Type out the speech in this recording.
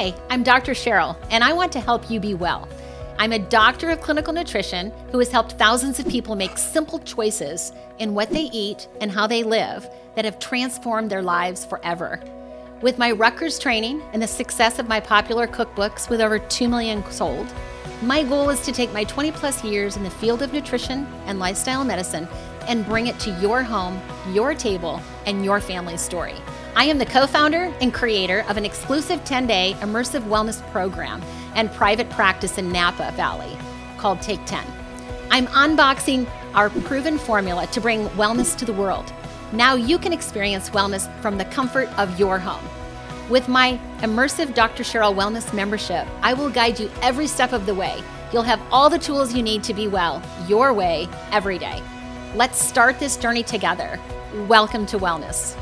Hi, I'm Dr. Cheryl, and I want to help you be well. I'm a doctor of clinical nutrition who has helped thousands of people make simple choices in what they eat and how they live that have transformed their lives forever. With my Rutgers training and the success of my popular cookbooks with over 2 million sold, my goal is to take my 20 plus years in the field of nutrition and lifestyle medicine and bring it to your home, your table, and your family's story. I am the co founder and creator of an exclusive 10 day immersive wellness program and private practice in Napa Valley called Take 10. I'm unboxing our proven formula to bring wellness to the world. Now you can experience wellness from the comfort of your home. With my immersive Dr. Cheryl Wellness membership, I will guide you every step of the way. You'll have all the tools you need to be well, your way, every day. Let's start this journey together. Welcome to Wellness.